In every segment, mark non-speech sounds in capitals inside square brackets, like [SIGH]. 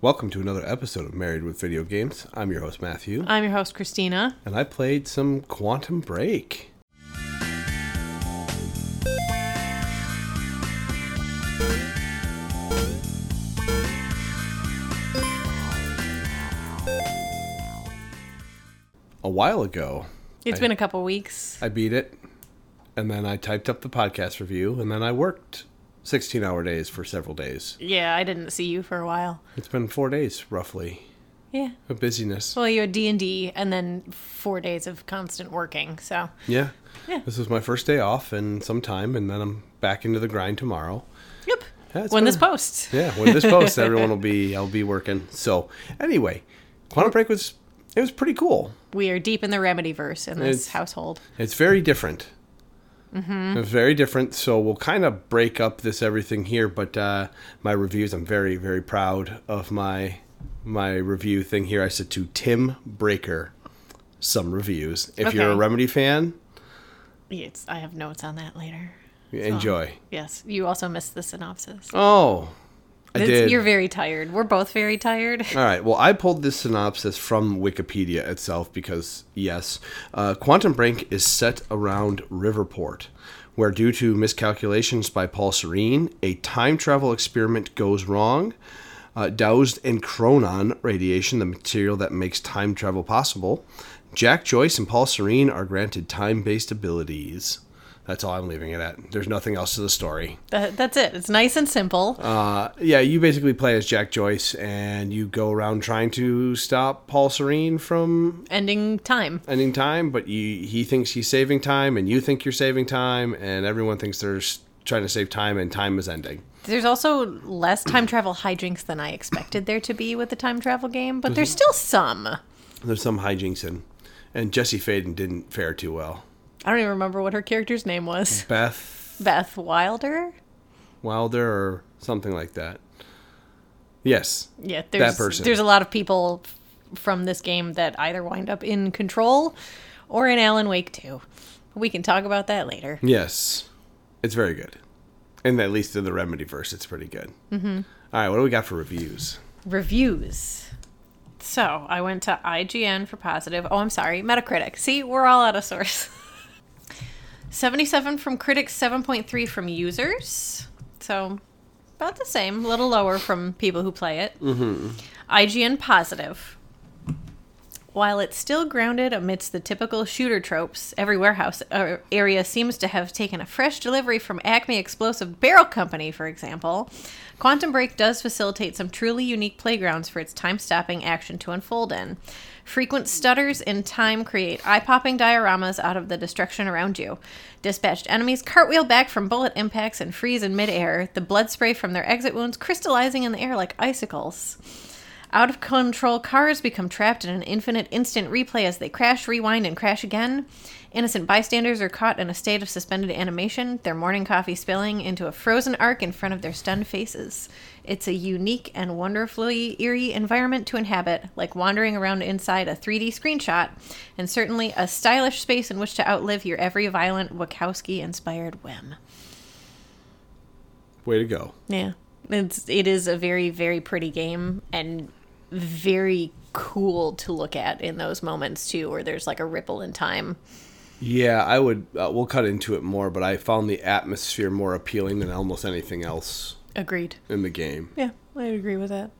Welcome to another episode of Married with Video Games. I'm your host, Matthew, I'm your host, Christina. and I played some Quantum Break. A while ago, It's I- been a couple weeks. I beat it, and then I typed up the podcast review, and then I worked 16 hour days for several days. Yeah, I didn't see you for a while. It's been four days, roughly, Yeah. of busyness. Well, you had D and D, and then four days of constant working. So Yeah. Yeah. This was my first day off in some time, and then I'm back into the grind tomorrow. yep. Yeah, when been this posts. Yeah, when this posts, [LAUGHS] everyone will be I'll be working. So anyway, Quantum Break was it was pretty cool. We are deep in the remedy verse in this It's- household. It's very different. Mm-hmm. Very different. So we'll kind of break up this everything here, but uh, my reviews, I'm very very proud of my my review thing here. I said to Tim Breaker, some reviews. If you're a Remedy fan, It's, I have notes on that later. enjoy. Yes. You also missed the synopsis. Oh, I It's- did. You're very tired. We're both very tired. All right. Well, I pulled this synopsis from Wikipedia itself because, yes, uh, Quantum Break is set around Riverport, where, due to miscalculations by Paul Serene, a time travel experiment goes wrong. Uh, doused in chronon radiation, the material that makes time travel possible, Jack Joyce and Paul Serene are granted time based abilities. That's all I'm leaving it at. There's nothing else to the story. That, that's it. It's nice and simple. Uh, yeah, you basically play as Jack Joyce, and you go around trying to stop Paul Serene from Ending time. ending time. But you, he thinks he's saving time, and you think you're saving time, and everyone thinks they're trying to save time, and time is ending. There's also less time travel hijinks than I expected there to be with the time travel game, but there's still some. There's some hijinks in, and Jesse Faden didn't fare too well. I don't even remember what her character's name was. [LAUGHS] Beth Beth Wilder? Wilder or something like that. Yes, Yeah, there's person. there's a lot of people from this game that either wind up in Control or in Alan Wake 2. We can talk about that later. yes, it's very good, and at least in the Remedy verse, it's pretty good. Mm-hmm. All right, what do we got for reviews? Reviews. So, I went to IGN for positive. Oh, I'm sorry, Metacritic. See, we're all out of source. [LAUGHS] 77 from critics, 7.3 from users. So, about the same, a little lower from people who play it. Mm-hmm. IGN positive. While it's still grounded amidst the typical shooter tropes, every warehouse uh, area seems to have taken a fresh delivery from Acme Explosive Barrel Company, for example. Quantum Break does facilitate some truly unique playgrounds for its time stopping action to unfold in. Frequent stutters in time create eye popping dioramas out of the destruction around you. Dispatched enemies cartwheel back from bullet impacts and freeze in midair, the blood spray from their exit wounds crystallizing in the air like icicles. Out of control cars become trapped in an infinite instant replay as they crash, rewind, and crash again. Innocent bystanders are caught in a state of suspended animation, their morning coffee spilling into a frozen arc in front of their stunned faces. It's a unique and wonderfully eerie environment to inhabit, like wandering around inside a 3D screenshot, and certainly a stylish space in which to outlive your every violent Wachowski inspired whim. Way to go. Yeah. It's it is a very very pretty game and very cool to look at in those moments too where there's like a ripple in time. Yeah, I would. Uh, we'll cut into it more, but I found the atmosphere more appealing than almost anything else Agreed. in the game. Yeah, I agree with that.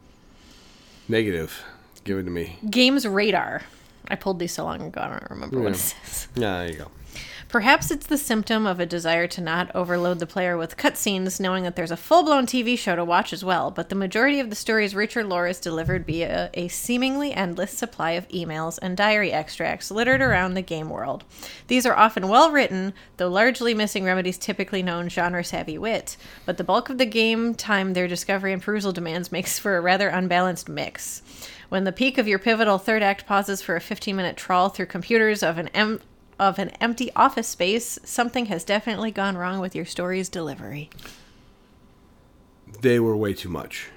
Negative. Give it to me. Games radar. I pulled these so long ago I don't remember what it says. Yeah, there you go. Perhaps it's the symptom of a desire to not overload the player with cutscenes, knowing that there's a full blown TV show to watch as well, but the majority of the story's richer lore is delivered via a seemingly endless supply of emails and diary extracts littered around the game world. These are often well written, though largely missing Remedy's typically known genre savvy wit, but the bulk of the game time their discovery and perusal demands makes for a rather unbalanced mix. When the peak of your pivotal third act pauses for a 15 minute trawl through computers of an em- of an empty office space, something has definitely gone wrong with your story's delivery. They were way too much.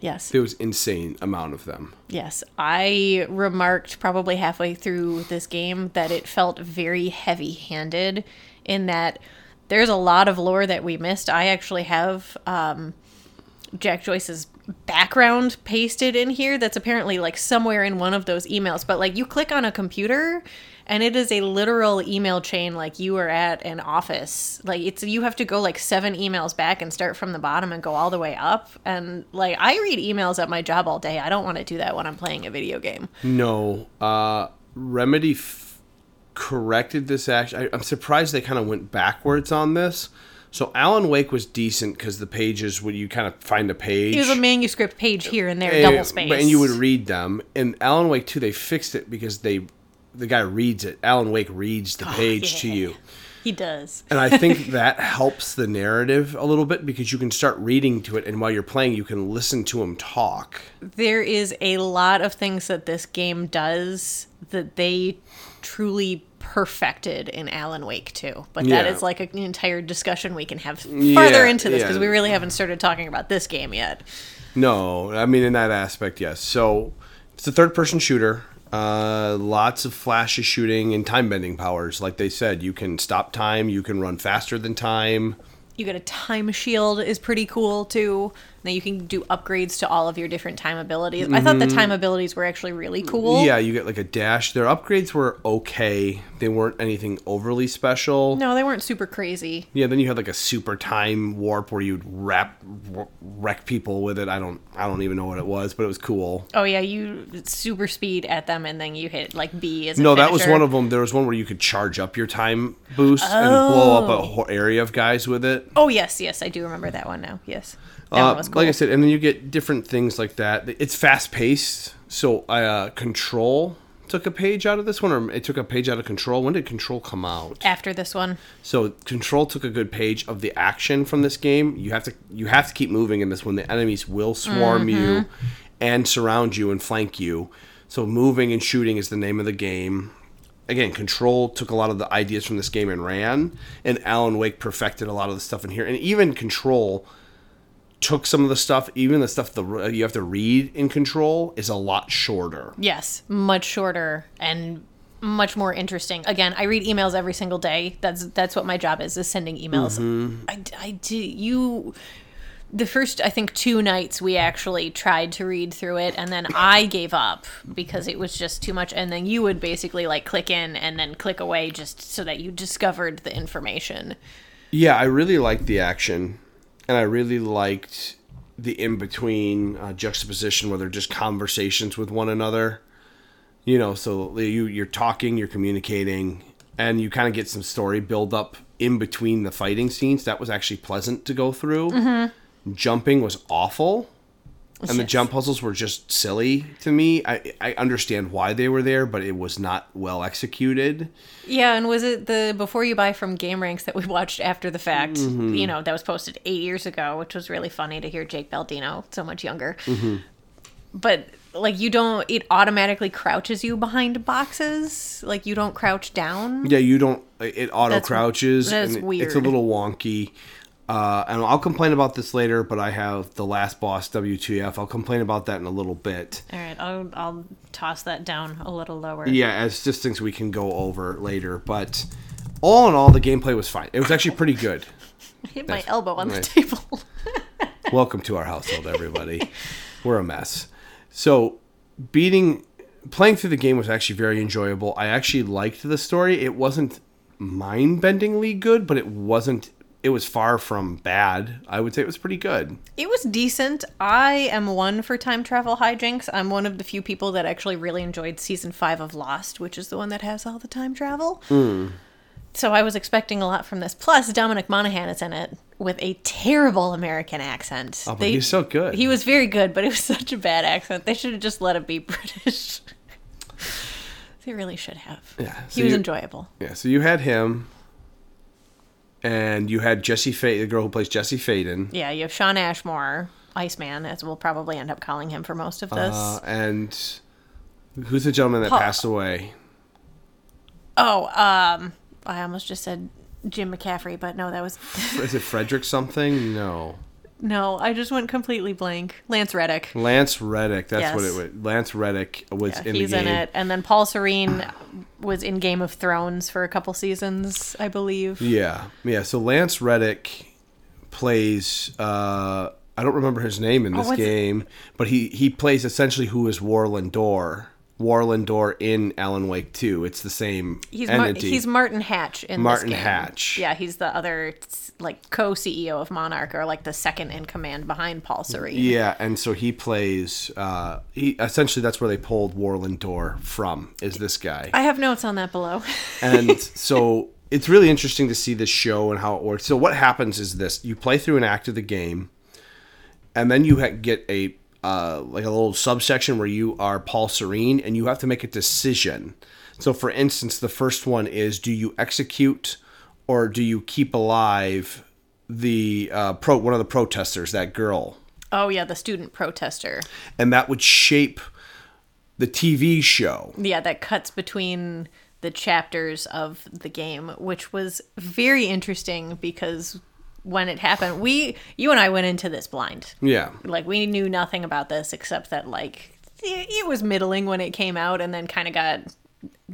Yes. There was insane amount of them. Yes. I remarked probably halfway through this game that it felt very heavy handed in that there's a lot of lore that we missed. I actually have um, Jack Joyce's background pasted in here that's apparently like somewhere in one of those emails. But like you click on a computer and it is a literal email chain like you are at an office. Like it's you have to go like seven emails back and start from the bottom and go all the way up. And like I read emails at my job all day. I don't want to do that when I'm playing a video game. No, uh, Remedy f- corrected this action. I, I'm surprised they kind of went backwards on this. So Alan Wake was decent because the pages would you kind of find a page. It was a manuscript page here and there, and- double space. and you would read them. And Alan Wake 2, they fixed it because they the guy reads it. Alan Wake reads the oh, page to Oh, yeah. you. He does. And I think [LAUGHS] that helps the narrative a little bit because you can start reading to it, and while you're playing, you can listen to him talk. There is a lot of things that this game does that they truly perfected in Alan Wake too. But that Yeah. is like an entire discussion we can have farther Yeah, into this because yeah. we really haven't started talking about this game yet. No, I mean in that aspect, yes. So it's a third-person shooter. Uh, lots of flashy shooting and time bending powers. Like they said, you can stop time. You can run faster than time. You get a time shield is pretty cool too. Now you can do upgrades to all of your different time abilities. I thought the time abilities were actually really cool. Mm-hmm. Yeah, you get like a dash. Their upgrades were okay. They weren't anything overly special. No, they weren't super crazy. Yeah, then you had like a super time warp where you'd wrap wreck people with it. I don't I don't even know what it was, but it was cool. Oh yeah, you super speed at them and then you hit like B as a No, that was one of them. There was one where you could charge up your time boost and blow up a whole area of guys with it. Oh yes, yes, I do remember that one now. Yes, Uh, cool. Like I said, and then you get different things like that. It's fast paced. So uh, Control took a page out of this one, or it took a page out of Control. When did Control come out? After this one, So Control took a good page of the action from this game. You have to you have to keep moving in this one. The enemies will swarm you and surround you and flank you. So moving and shooting is the name of the game. Again, Control took a lot of the ideas from this game and ran, and Alan Wake perfected a lot of the stuff in here. And even Control took some of the stuff, even the stuff that you have to read in Control is a lot shorter. yes, much shorter and much more interesting. Again, I read emails every single day. That's that's what my job is is sending emails. Mm-hmm. I I do you. The first, I think, two nights we actually tried to read through it, and then I gave up because it was just too much. And then you would basically like click in and then click away just so that you discovered the information. Yeah, I really liked the action, and I really liked the in between uh, juxtaposition where they're just conversations with one another. You know, so you you're talking, you're communicating, and you kind of get some story build up in between the fighting scenes. That was actually pleasant to go through. Jumping was awful. And the jump puzzles were just silly to me. I, I understand why they were there, but it was not well executed. Yeah, and was it the before you buy from GameRanx that we watched after the fact? Mm-hmm. You know, that was posted eight years ago, which was really funny to hear Jake Baldino so much younger. Mm-hmm. But like, you don't. It automatically crouches you behind boxes. Like you don't crouch down. Yeah, you don't. It auto crouches. that's it- It's a little wonky. Uh, and I'll complain about this later, but I have the last boss WTF. I'll complain about that in a little bit. All right, I'll I'll toss that down a little lower. Yeah, as just things we can go over later. But all in all, the gameplay was fine. It was actually pretty good. I [LAUGHS] Hit my That's elbow on nice. the table. [LAUGHS] Welcome to our household, everybody. We're a mess. So, beating, playing through the game was actually very enjoyable. I actually liked the story. It wasn't mind-bendingly good, but it wasn't. It was far from bad. I would say it was pretty good. It was decent. I am one for time travel hijinks. I'm one of the few people that actually really enjoyed season five of Lost, which is the one that has all the time travel. Hmm. So I was expecting a lot from this. Plus, Dominic Monaghan is in it with a terrible American accent. Oh, but he's so good. He was very good, but it was [LAUGHS] such a bad accent. They should have just let him be [LAUGHS] British. they really should have. Yeah, he was you- enjoyable. Yeah. So you had him, and you had Jesse Faden, the girl who plays Jesse Faden, Yeah, you have Shawn Ashmore, Iceman, as we'll probably end up calling him for most of this. uh, and who's the gentleman that Paul- passed away? Oh, um, I almost just said Jim McCaffrey, but no, that was Is it Frederick something? No. No. I just went completely blank. Lance Reddick. Lance Reddick. That's what it was. Lance Reddick was Yeah, in he's the in it, and then Paul Serene was in Game of Thrones for a couple seasons, I believe. Yeah, yeah. So Lance Reddick plays uh, I don't remember his name in this what's it- game, but he he plays essentially who is Warlin Door. Warlin Door in Alan Wake 2. It's the same He's Mar- entity. he's Martin Hatch in Martin. Hatch. Yeah, he's the other like co-CEO of Monarch, or like the second in command behind Paul Serene. yeah, and so he plays. Uh, he essentially that's where they pulled Warlin Door from. Is this guy? I have notes on that below. [LAUGHS] and so it's really interesting to see this show and how it works. So what happens is this: you play through an act of the game, and then you ha- get a uh, like a little subsection where you are Paul Serene, and you have to make a decision. So, for instance, the first one is: do you execute or do you keep alive the uh, pro one of the protesters, that girl? oh yeah, the student protester. And that would shape the TV show. Yeah, that cuts between the chapters of the game, which was very interesting because when it happened, we you and I went into this blind. Yeah. Like we knew nothing about this except that like it, was middling when it came out and then kind of got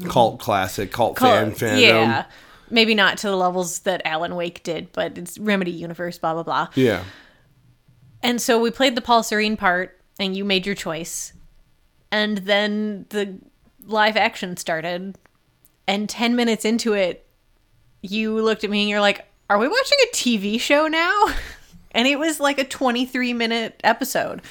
Cult classic, cult fan fandom. yeah. Maybe not to the levels that Alan Wake did, but it's Remedy Universe, blah blah blah. Yeah. And so we played the Paul Serene part, and you made your choice. And then the live action started. And 10 minutes into it, you looked at me and you're like, Are we watching a TV show now? [LAUGHS] And it was like a 23 minute episode.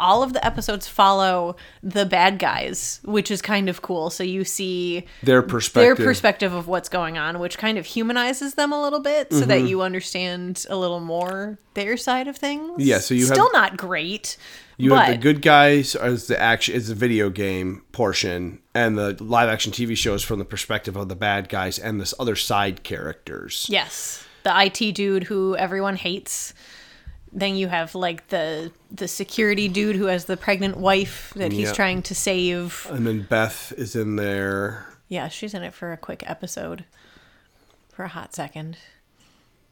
All of the episodes follow the bad guys, which is kind of cool. So you see Their perspective, their perspective. of what's going on, which kind of humanizes them a little bit so Mm-hmm. that you understand a little more their side of things. Yeah, so you have- still not great. You but have the good guys as the action is the video game portion, and the live action TV shows from the perspective of the bad guys and this other side characters. yes, the IT dude who everyone hates. Then you have like the the security dude who has the pregnant wife that he's Yeah. trying to save. And then Beth is in there. Yeah, she's in it for a quick episode, for a hot second.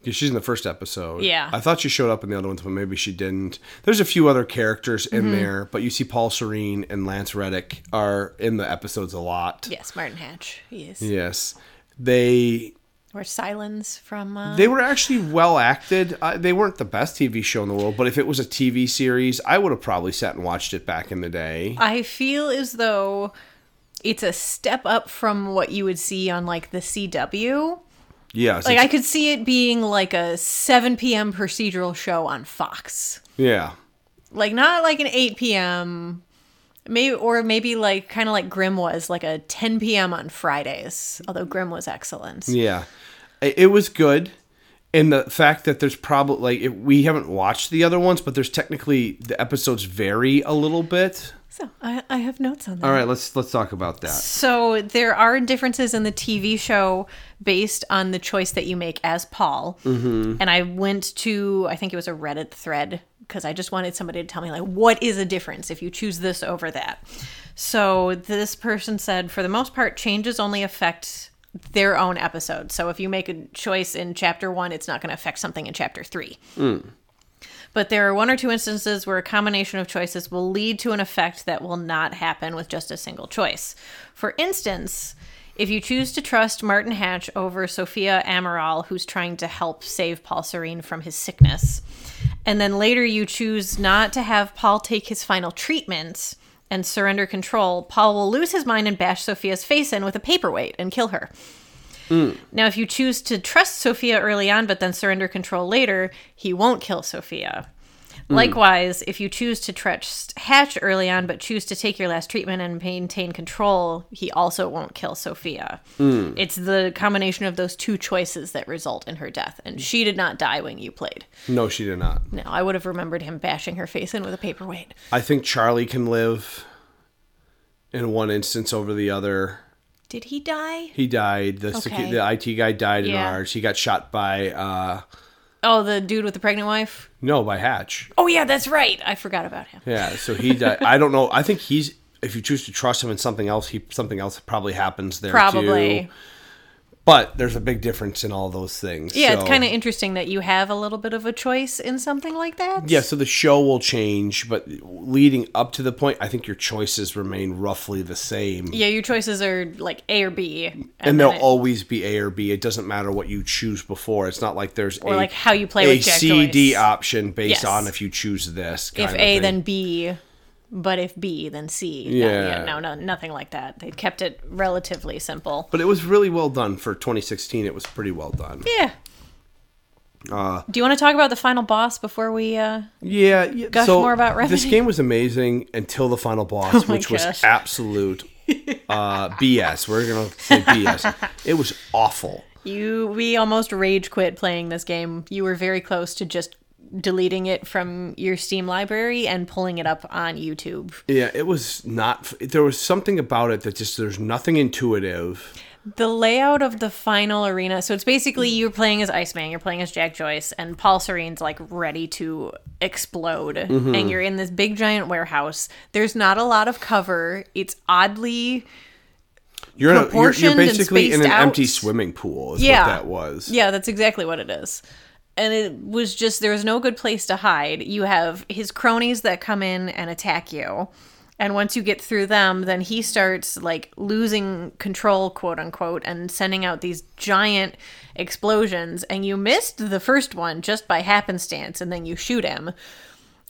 Yeah, she's in the first episode. Yeah. I thought she showed up in the other ones, but maybe she didn't. There's a few other characters in Mm-hmm. there, but you see Paul Serene and Lance Reddick are in the episodes a lot. Yes, Martin Hatch. He is. Yes. They Or Silence from. Uh, they were actually well acted. Uh, they weren't the best TV show in the world, but if it was a TV series, I would have probably sat and watched it back in the day. I feel as though it's a step up from what you would see on like the CW. Yes. Like I could see it being like a 7 p.m. procedural show on Fox. yeah. Like not like an 8 p.m. Maybe or maybe like kind of like Grimm was like a 10 p.m. on Fridays. Although Grimm was excellent. Yeah, it, was good. And the fact that there's probably like it, we haven't watched the other ones, but there's technically the episodes vary a little bit. So I, I have notes on that. All right, let's let's talk about that. So there are differences in the TV show based on the choice that you make as Paul. Mm-hmm. And I went to, I think it was a Reddit thread because I just wanted somebody to tell me like what is a difference if you choose this over that. So this person said, for the most part, changes only affect their own episode. So if you make a choice in chapter one, it's not going to affect something in chapter three. Hmm. But there are one or two instances where a combination of choices will lead to an effect that will not happen with just a single choice. For instance, if you choose to trust Martin Hatch over Sophia Amaral, who's trying to help save Paul Serene from his sickness, and then later you choose not to have Paul take his final treatment and surrender control, Paul will lose his mind and bash Sophia's face in with a paperweight and kill her. Hmm. Now, if you choose to trust Sophia early on but then surrender control later, he won't kill Sophia. Likewise, if you choose to trust Hatch early on but choose to take your last treatment and maintain control, he also won't kill Sophia. It's the combination of those two choices that result in her death. And she did not die when you played. No, she did not. No, I would have remembered him bashing her face in with a paperweight. I think Charlie can live in one instance over the other. Did he die? He died. The secu- the IT guy died in Yeah. ours. He got shot by uh Oh, the dude with the pregnant wife? no by Hatch. Oh, yeah, that's right. I forgot about him. Yeah, so he died. I don't know. I think he's if you choose to trust him in something else, he something else probably happens there Probably. too. But there's a big difference in all those things. Yeah, it's kind of interesting that you have a little bit of a choice in something like that. Yeah, so the show will change, but leading up to the point, I think your choices remain roughly the same. Yeah, your choices are like A or B, and, and they'll it- always be A or B. It doesn't matter what you choose before. It's not like there's Or a, like how you play a with Jack C D option based Yes. on if you choose this. if of A then B, but if B then C. No, Yeah. yeah, no, no, nothing like that. They kept it relatively simple. But it was really well done for 2016. It was pretty well done. Yeah. Uh, Do you want to talk about the final boss before we? uh Yeah, yeah. Gush so more about this game was amazing until the final boss, [LAUGHS] Oh which was absolute uh, [LAUGHS] BS. We're gonna say BS. it was awful. You, we almost rage quit playing this game. You were very close to just deleting it from your Steam library and pulling it up on YouTube. Yeah, it was not. There was something about it that just there's nothing intuitive. The layout of the final arena. So it's basically you're playing as Iceman, you're playing as Jack Joyce, and Paul Serene's like ready to explode. Mm-hmm. And you're in this big giant warehouse. There's not a lot of cover. It's oddly You're in a, you're, you're basically in an out. empty swimming pool. Is Yeah. what that was. Yeah, that's exactly what it is. And it was just there was no good place to hide. You have his cronies that come in and attack you. And once you get through them, then he starts like losing control, quote unquote, and sending out these giant explosions. And you missed the first one just by happenstance, and then you shoot him.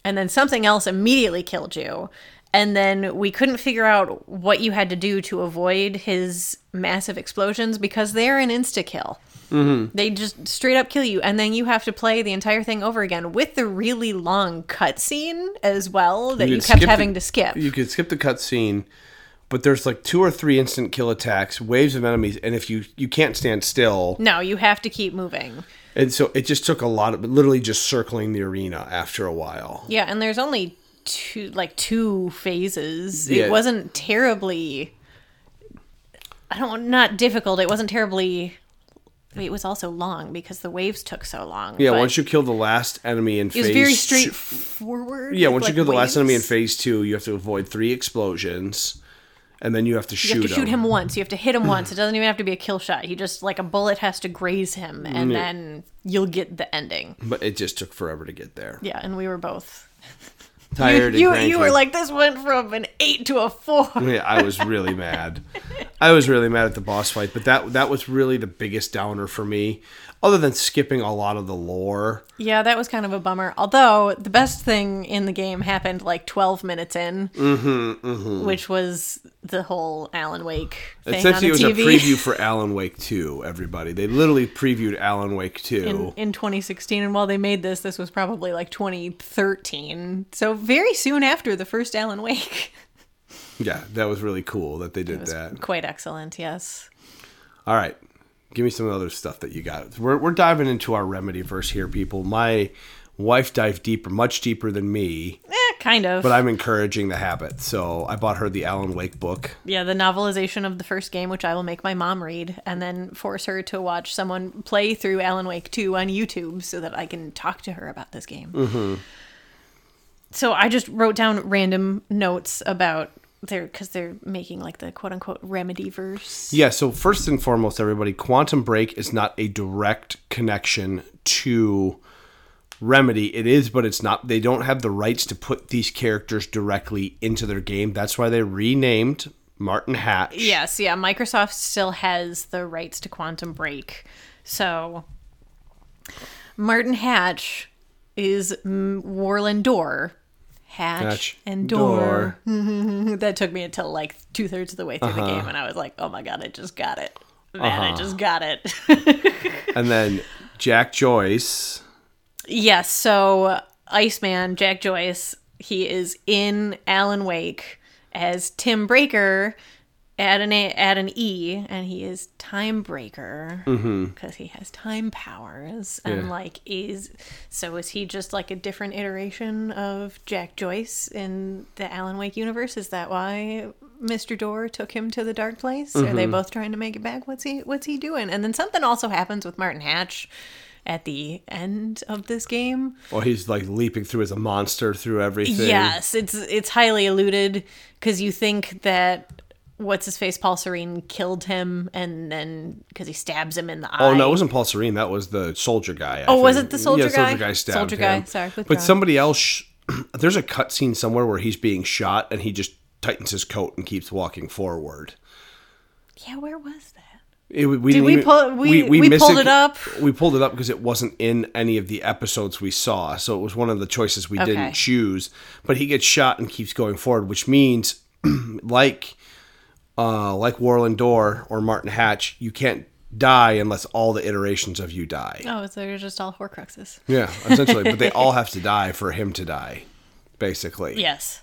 And then something else immediately killed you. And then we couldn't figure out what you had to do to avoid his massive explosions because they're an insta kill. Mm-hmm. They just straight up kill you, and then you have to play the entire thing over again with the really long cutscene as well that you, could kept having the- to skip. You could skip the cutscene, but there's like two or three instant kill attacks, waves of enemies, and if you you can't stand still, no, you have to keep moving. and so it just took a lot of literally just circling the arena after a while. Yeah, and there's only two like two phases. Yeah. It wasn't terribly I don't not difficult. It wasn't terribly it was also long because the waves took so long. Yeah, once you kill the last enemy in it phase was very two- straightforward. Yeah, with, once you like, kill the last enemy in phase two, you have to avoid three explosions, and then you have to You shoot have to shoot him once. You have to hit him once. [CLEARS THROAT] It doesn't even have to be a kill shot. He just like a bullet has to graze him, mm, and then you'll get the ending. But it just took forever to get there. Yeah, and we were both Tired You, and you were like this went from an eight to a four. [LAUGHS] Yeah, I was really mad. I was really mad at the boss fight, but that that was really the biggest downer for me. Other than skipping a lot of the lore, Yeah, that was kind of a bummer. Although the best thing in the game happened like 12 minutes in, Mm-hmm, which was the whole Alan Wake essentially it was TV. a preview for Alan Wake 2. Everybody, they literally previewed Alan Wake 2. in, in 2016 and while they made this this was probably like 2013 so very soon after the first alan wake [LAUGHS] yeah, that was really cool that they did that. quite excellent yes All right. Give me some other stuff that you got. We're, we're diving into our remedy verse here, people. My wife dived deeper, much deeper than me, eh, kind of but I'm encouraging the habit. So I bought her the Alan Wake book. yeah the novelization of the first game which i will make my mom read and then force her to watch someone play through alan wake 2 on youtube so that i can talk to her about this game Mm-hmm. so i just wrote down random notes about their because they're making like the quote unquote remedy verse Yeah, so first and foremost, everybody, Quantum Break is not a direct connection to Remedy. It is, but it's not. They don't have the rights to put these characters directly into their game. That's why they renamed Martin Hatch. Yes, yeah. Microsoft still has the rights to Quantum Break. So Martin Hatch is Warlin Door. Hatch, Hatch, and Door. [LAUGHS] that took me until like two thirds of the way through the uh-huh. game, and I was like, "Oh my god, I just got it! Man, I uh-huh. just got it!" [LAUGHS] And then Jack Joyce. Yes. So Iceman, Jack Joyce, he is in Alan Wake as Tim Breaker. Add an A, add an E, and he is Time Breaker mm-hmm. because he has time powers, and Yeah. like is so is he just like a different iteration of Jack Joyce in the Alan Wake universe? Is that why Mr. Door took him to the dark place? Are they mm-hmm. both trying to make it back? What's he What's he doing? And then something also happens with Martin Hatch at the end of this game. Well, he's like leaping through as a monster through everything. Yes, it's it's highly alluded because you think that what's his face Paul Serene killed him and then because he stabs him in the eye. Oh no, it wasn't Paul Serene. That was the soldier guy. I Oh, was think. it the soldier yeah, soldier guy? guy stabbed Soldier guy, him. sorry, but somebody else. [CLEARS THROAT] There's a cut scene somewhere where he's being shot and he just tightens his coat and keeps walking forward. Yeah, where was that? It, we Did we even- pull- we- we missed pulled it up? We pulled it up because it wasn't in any of the episodes we saw, so it was one of the choices we Okay. didn't choose. But he gets shot and keeps going forward, which means, [CLEARS THROAT] like, uh, like Warlin Door or Martin Hatch, you can't die unless all the iterations of you die. Oh, so they're just all Horcruxes. Yeah, essentially, but they [LAUGHS] all have to die for him to die, basically. Yes.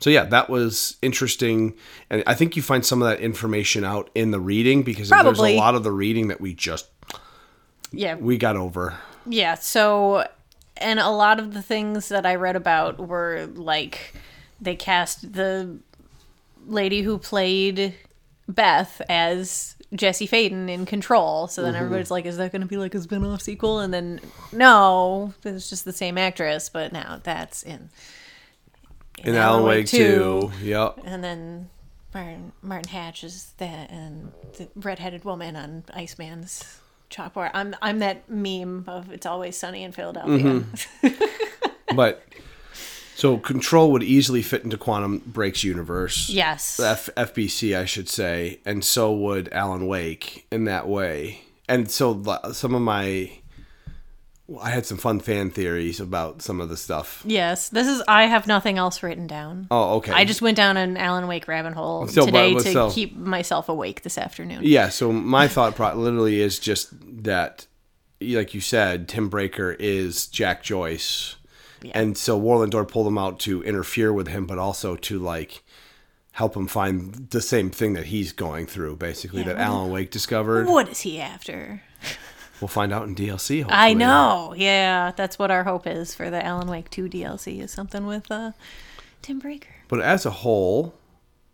So yeah, that was interesting, and I think you find some of that information out in the reading because there's a lot of the reading that we just Yeah. we got over. Yeah, so and a lot of the things that I read about were like they cast the lady who played Beth as Jesse Faden in Control. So then mm-hmm. everybody's like, is that going to be like a spin-off sequel? And then no, it's just the same actress, but now that's in In Alan Wake 2. Yep. And then Martin, Martin Hatch is that and the redheaded woman on Iceman's chalkboard. I'm I'm that meme of it's always sunny in Philadelphia. Mm-hmm. [LAUGHS] But so Control would easily fit into Quantum Break's universe. yes. F- FBC, I should say, and so would Alan Wake in that way. And so some of my, I had some fun fan theories about some of the stuff. Yes, this is. I have nothing else written down. Oh, okay. I just went down an Alan Wake rabbit hole So, today but- to so- keep myself awake this afternoon. Yeah, so my thought pro- literally is just that, like you said, Tim Breaker is Jack Joyce. And so Warlin Door pulled him out to interfere with him, but also to like help him find the same thing that he's going through, basically, Yeah, that Alan Wake discovered. What is he after? We'll find out in DLC, hopefully. I know. Yeah, that's what our hope is for the Alan Wake 2 DLC is something with uh, Tim Breaker. But as a whole,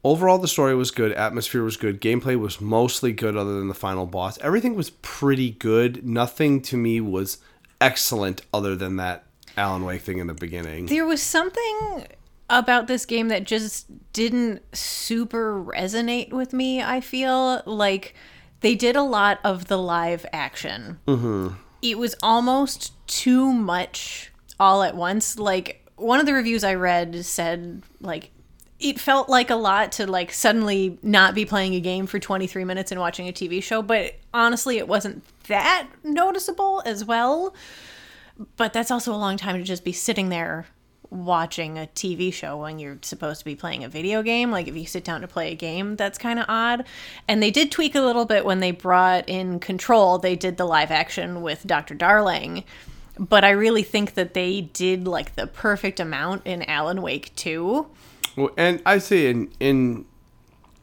overall the story was good, atmosphere was good, gameplay was mostly good other than the final boss. Everything was pretty good. Nothing to me was excellent other than that Alan Wake thing in the beginning. There was something about this game that just didn't super resonate with me. I feel like they did a lot of the live action. Mm-hmm. It was almost too much all at once. Like one of the reviews I read said, like it felt like a lot to like suddenly not be playing a game for 23 minutes and watching a TV show, but honestly, it wasn't that noticeable as well but that's also a long time to just be sitting there watching a TV show when you're supposed to be playing a video game. Like if you sit down to play a game, that's kind of odd. And they did tweak a little bit when they brought in Control. They did the live action with Dr. Darling. But I really think that they did like the perfect amount in Alan Wake 2. Well, and I say in in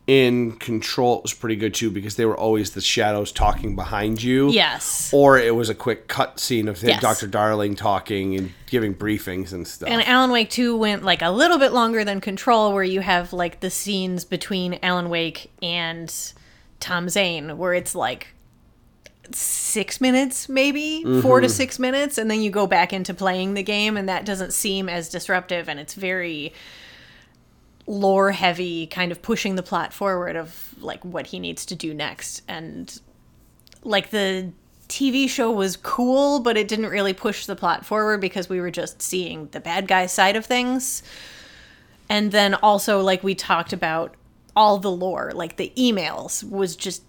in Control it was pretty good too because they were always the shadows talking behind you. Yes. Or it was a quick cut scene of Yes. Dr. Darling talking and giving briefings and stuff. And Alan Wake 2 went like a little bit longer than Control, where you have like the scenes between Alan Wake and Tom Zane, where it's like six minutes, maybe four to mm-hmm. six minutes, and then you go back into playing the game, and that doesn't seem as disruptive, and it's very lore heavy, kind of pushing the plot forward of like what he needs to do next. And like the TV show was cool, but it didn't really push the plot forward because we were just seeing the bad guy side of things. And then also, like we talked about, all the lore, like the emails, was just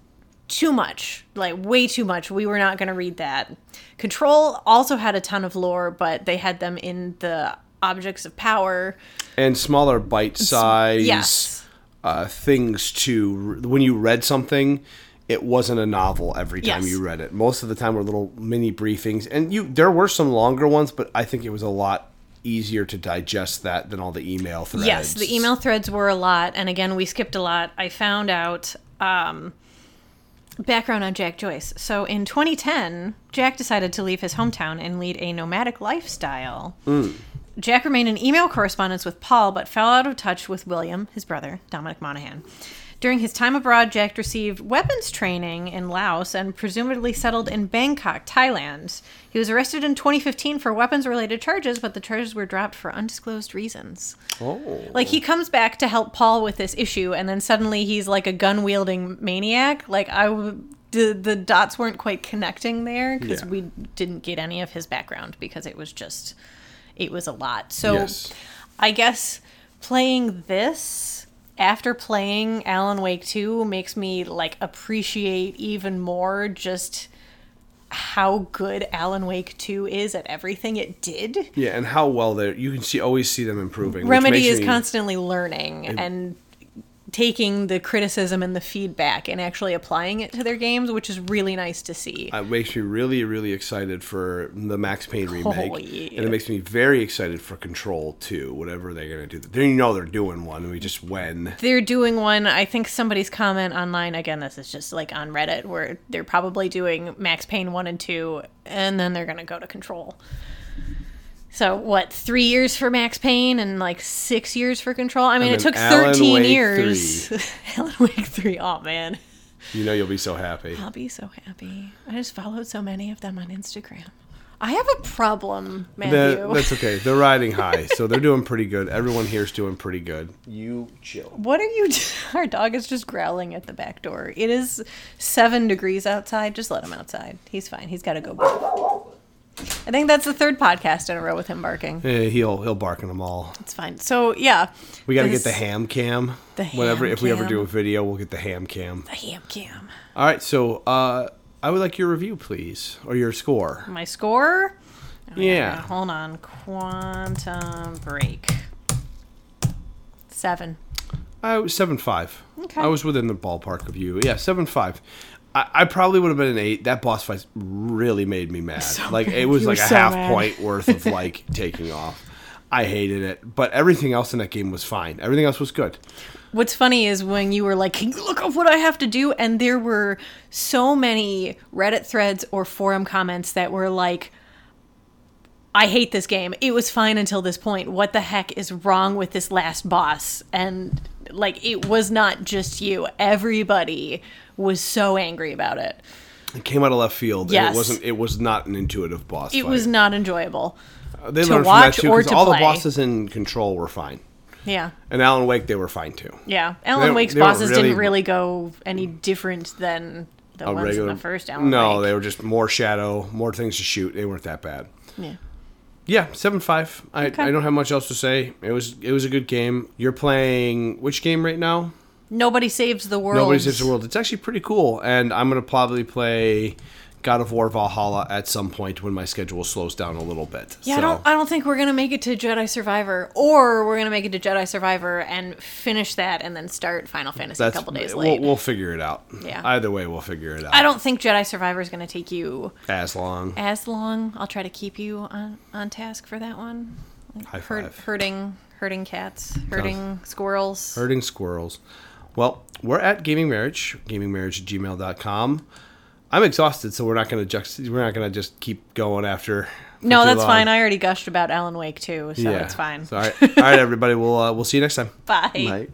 too much, like way too much. We were not going to read that. Control also had a ton of lore, but they had them in the objects of power. and smaller bite size Yes. uh, things to when you read something it wasn't a novel every time Yes. you read it most of the time were little mini briefings and you there were some longer ones but i think it was a lot easier to digest that than all the email threads Yes, the email threads were a lot, and again, we skipped a lot. I found out um, background on Jack Joyce. So in 2010, Jack decided to leave his hometown and lead a nomadic lifestyle. Jack remained in email correspondence with Paul, but fell out of touch with William, his brother, Dominic Monaghan. During his time abroad, Jack received weapons training in Laos and presumably settled in Bangkok, Thailand. He was arrested in 2015 for weapons related charges, but the charges were dropped for undisclosed reasons. Oh. Like he comes back to help Paul with this issue, and then suddenly he's like a gun wielding maniac. Like I, w- the the dots weren't quite connecting there because Yeah. we didn't get any of his background because it was just, it was a lot. So, Yes. I guess playing this after playing Alan Wake 2 makes me like appreciate even more just how good Alan Wake 2 is at everything it did. Yeah, and how well they you can see always see them improving. Remedy is me- constantly learning and taking the criticism and the feedback and actually applying it to their games, which is really nice to see. Uh, it makes me really, really excited for the Max Payne oh, remake, Oh, yeah. and it makes me very excited for Control 2, whatever they're gonna do. They you know they're doing one. We just when. They're doing one, I think somebody's comment online, again, this is just like on Reddit, where they're probably doing Max Payne 1 and 2, and then they're going to go to Control. So, what, three years for Max Payne and like six years for Control? I mean, it took Alan 13 Wake years. [LAUGHS] Alan Wake 3. Oh, man. You know you'll be so happy. I'll be so happy. I just followed so many of them on Instagram. I have a problem, Matthew. That, that's okay. They're riding high, so they're doing pretty good. Everyone here's doing pretty good. You chill. what are you? Do- [LAUGHS] Our dog is just growling at the back door. It is seven degrees outside. Just let him outside. He's fine. He's got to go. bark. I think that's the third podcast in a row with him barking. Eh, he'll he'll bark on them all. It's fine. So yeah, We got to get the ham cam. The ham if we ever do a video, we'll get the ham cam. the ham cam. All right, so uh, I would like your review, please, or your score. My score. Oh, Yeah. Hold on. Quantum break. Seven. I was seven five. Okay. I was within the ballpark of you. Yeah, seven five. I, I probably would have been an eight. That boss fight really made me mad. So like it was like a so half mad. point worth of like [LAUGHS] taking off. I hated it, but everything else in that game was fine. Everything else was good. What's funny is when you were like, "Can you look up what I have to do?" and there were so many Reddit threads or forum comments that were like, "I hate this game. It was fine until this point. What the heck is wrong with this last boss?" And like, it was not just you. Everybody was so angry about it. It came out of left field. and Yes. it wasn't. It was not an intuitive boss. It fight. was not enjoyable. Uh, They to learned watch from that too or to all the bosses in Control were fine, Yeah. and Alan Wake they were fine too. Yeah. Alan They- Wake's they bosses really- didn't really go any different than the ones regular in the first Alan No, Wake. they were just more shadow, more things to shoot. They weren't that bad. Yeah. Yeah, seven five. I, Okay. I don't have much else to say. It was it was a good game. You're playing which game right now? Nobody saves the world. Nobody Saves the World. It's actually pretty cool, and I'm gonna probably play God of War Valhalla at some point when my schedule slows down a little bit. Yeah, so, I don't. I don't think we're gonna make it to Jedi Survivor, or we're gonna make it to Jedi Survivor and finish that, and then start Final Fantasy that's a couple days we'll, we'll figure it out. Yeah. Either way, we'll figure it out. I don't think Jedi Survivor is gonna take you as long. as long. I'll try to keep you on on task for that one. High hurt- five. hurting, hurting cats, hurting squirrels. Hurting squirrels. Well, we're at Gaming Marriage, gamingmarriage at gmail.com. I'm exhausted, so we're not gonna just we're not gonna just keep going after. No, that's long. fine. I already gushed about Alan Wake too, so it's fine. So, all right, [LAUGHS] all right, everybody. We'll uh, we'll see you next time. Bye. Bye.